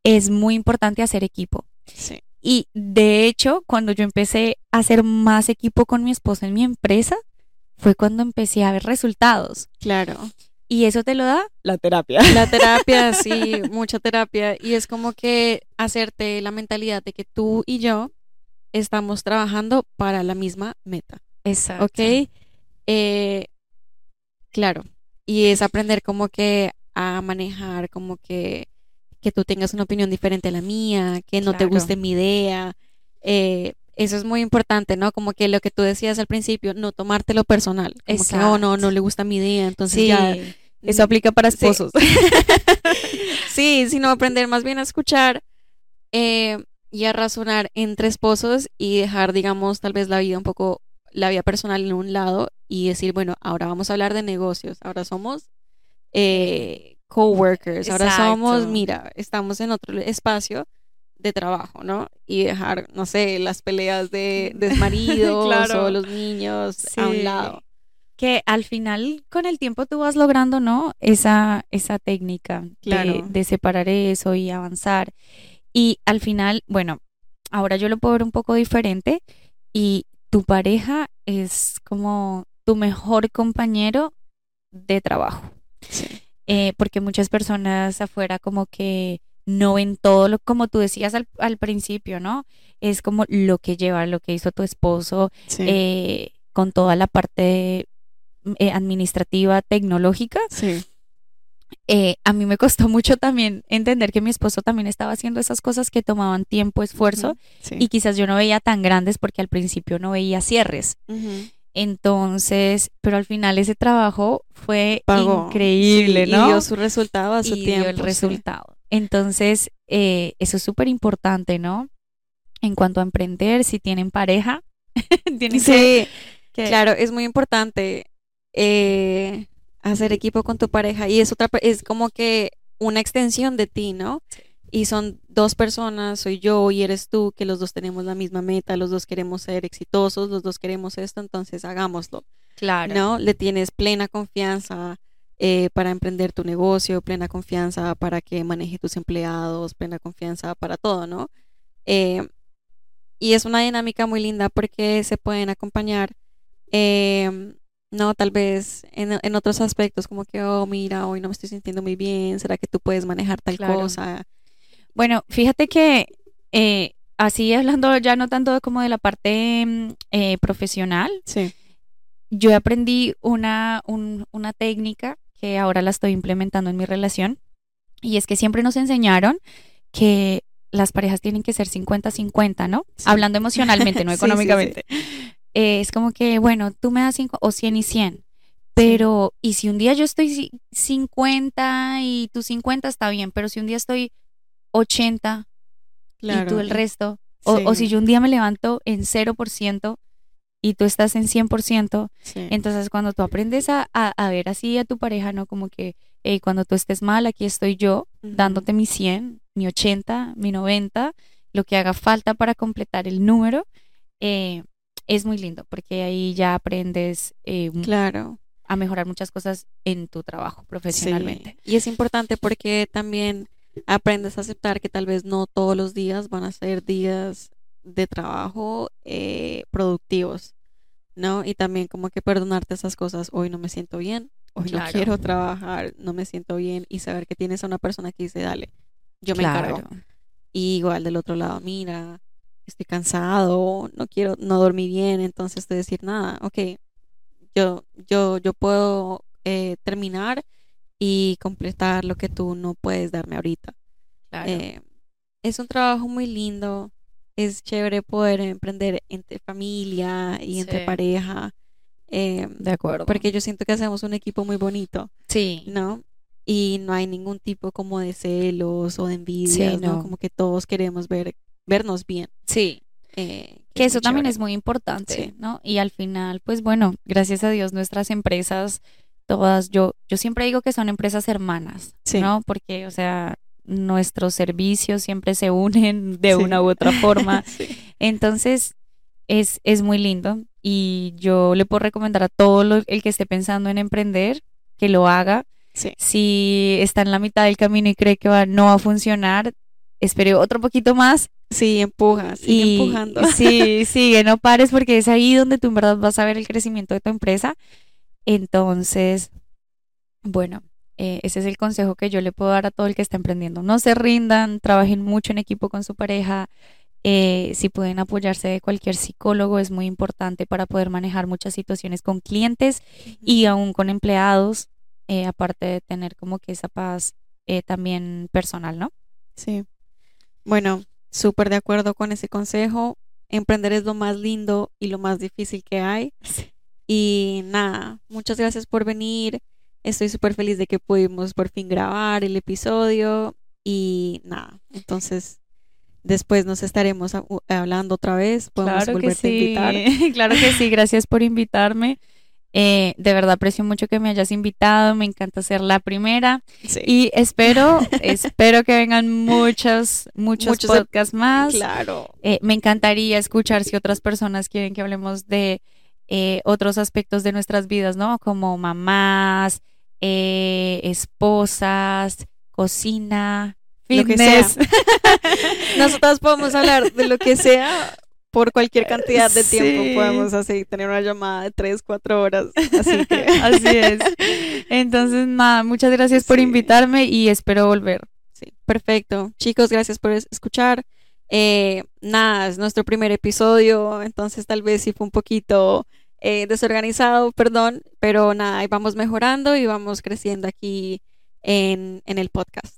es muy importante hacer equipo. sí. Y de hecho, cuando yo empecé a hacer más equipo con mi esposo en mi empresa, fue cuando empecé a ver resultados. Claro. Y eso te lo da la terapia. La terapia, sí, mucha terapia. Y es como que hacerte la mentalidad de que tú y yo estamos trabajando para la misma meta. Exacto. ¿ok? Eh, claro, y es aprender como que a manejar, como que, que tú tengas una opinión diferente a la mía, que no te guste mi idea. eh, eso es muy importante, ¿no? Como que lo que tú decías al principio, no tomártelo personal. Como que, oh, no, no Exacto. le gusta mi idea, entonces Sí, ya... eso aplica para Sí. esposos. sí, sino aprender más bien a escuchar eh, y a razonar entre esposos y dejar, digamos, tal vez la vida un poco, la vida personal en un lado y decir, bueno, ahora vamos a hablar de negocios, ahora somos eh, coworkers, ahora somos, mira, estamos en otro espacio de trabajo, ¿no? Y dejar, no sé, las peleas de, de maridos Claro. o los niños a un lado. que al final con el tiempo tú vas logrando, ¿no? Esa, esa técnica de- de, separar eso y avanzar. Y al final, bueno, ahora yo lo puedo ver un poco diferente y tu pareja es como tu mejor compañero de trabajo. Sí. Eh, porque muchas personas afuera como que no ven todo lo como tú decías al, al principio, ¿no? Es como lo que lleva, lo que hizo tu esposo, Sí. eh, con toda la parte eh, administrativa, tecnológica. sí. Eh, a mí me costó mucho también entender que mi esposo también estaba haciendo esas cosas que tomaban tiempo, esfuerzo, Sí. y quizás yo no veía tan grandes porque al principio no veía cierres. Entonces, pero al final ese trabajo fue Pagó. increíble, Sí, ¿no? Y dio su resultado a su y tiempo. dio el sí. resultado. Entonces, eh, eso es súper importante, ¿no? En cuanto a emprender, si tienen pareja, tienen que- Sí, que, claro, es muy importante eh, hacer equipo con tu pareja y es otra, es como que una extensión de ti, ¿no? Y son dos personas, soy yo y eres tú, que los dos tenemos la misma meta, los dos queremos ser exitosos, los dos queremos esto, entonces hagámoslo, claro. ¿no? Le tienes plena confianza eh, para emprender tu negocio, plena confianza para que maneje tus empleados, plena confianza para todo, ¿no? Eh, y es una dinámica muy linda porque se pueden acompañar, eh, no, tal vez en, en otros aspectos, como que, oh, mira, hoy no me estoy sintiendo muy bien, ¿será que tú puedes manejar tal Claro. cosa? Bueno, fíjate que eh, así hablando ya no tanto como de la parte eh, profesional, Sí, yo aprendí una, un- una técnica que ahora la estoy implementando en mi relación y es que siempre nos enseñaron que las parejas tienen que ser 50-50, ¿no? Sí. Hablando emocionalmente, no sí, sí. Eh, es como que, bueno, tú me das 5 o 100 y 100. Pero, y si un día yo estoy ci- 50 y tú 50 está bien, pero si un día estoy 80 y tú el resto, o, o si Sí. yo un día me levanto en 0% y tú estás en 100%, Sí. entonces cuando tú aprendes a, a- a ver así a tu pareja, ¿no? Como que, hey, cuando tú estés mal, aquí estoy yo, Ujú. dándote mi 100, mi 80, mi 90, lo que haga falta para completar el número, eh, es muy lindo porque ahí ya aprendes eh, Claro. a mejorar muchas cosas en tu trabajo profesionalmente. Sí. Y es importante porque también aprendes a aceptar que tal vez no todos los días van a ser días de trabajo eh, productivos, ¿no? Y también como que perdonarte esas cosas, hoy no me siento bien, hoy no quiero trabajar, no me siento bien y saber que tienes a una persona que dice, dale, yo me encargo. Y igual del otro lado, mira, estoy cansado, no quiero, no dormí bien, entonces de decir nada, ok, yo, yo, yo puedo eh, terminar y completar lo que tú no puedes darme ahorita. Claro. Eh, es un trabajo muy lindo, es chévere poder emprender entre familia y entre pareja, eh, de acuerdo. porque yo siento que hacemos un equipo muy bonito. sí, ¿no? Y no hay ningún tipo como de celos o de envidias, ¿no? no. Como que todos queremos ver, vernos bien. sí. eh, Que es eso también chévere. es muy importante, Sí. ¿no? Y al final, pues bueno, gracias a Dios nuestras empresas, todas, yo, yo siempre digo que son empresas hermanas, Sí. ¿no? Porque, o sea, nuestros servicios siempre se unen de Sí. una u otra forma. Sí. Entonces, es, es muy lindo y yo le puedo recomendar a todo lo- el que esté pensando en emprender que lo haga. Sí. Si está en la mitad del camino y cree que va, no va a funcionar, espere otro poquito más Sí, empuja, sigue y empujando. sí, sigue, no pares porque es ahí donde tú en verdad vas a ver el crecimiento de tu empresa. Entonces, bueno, eh, ese es el consejo que yo le puedo dar a todo el que está emprendiendo. No se rindan, trabajen mucho en equipo con su pareja. eh, si pueden apoyarse de cualquier psicólogo es muy importante para poder manejar muchas situaciones con clientes y aún con empleados, eh, aparte de tener como que esa paz también personal, ¿no? Sí. Bueno, súper de acuerdo con ese consejo. Emprender es lo más lindo y lo más difícil que hay. Y nada, muchas gracias por venir. Estoy súper feliz de que pudimos por fin grabar el episodio. Y nada, entonces después nos estaremos a- hablando otra vez. Podemos Claro que volverte a sí, invitar. claro que sí, gracias por invitarme. Eh, de verdad aprecio mucho que me hayas invitado, me encanta ser la primera Sí. y espero, espero que vengan muchos, muchos, podcasts más. Claro. Eh, me encantaría escuchar si otras personas quieren que hablemos de eh, otros aspectos de nuestras vidas, ¿no? Como mamás, eh, esposas, cocina, Lo que sea. fitness. Nosotras podemos hablar de lo que sea por cualquier cantidad de tiempo. Sí. Podemos así tener una llamada de 3, 4 horas. Así que Así es. Entonces, nada, muchas gracias por invitarme y espero volver. Sí, perfecto. Chicos, gracias por es- escuchar. Eh, nada, es nuestro primer episodio, entonces tal vez sí fue un poquito eh, desorganizado, perdón, pero nada, ahí vamos mejorando y vamos creciendo aquí en, en el podcast.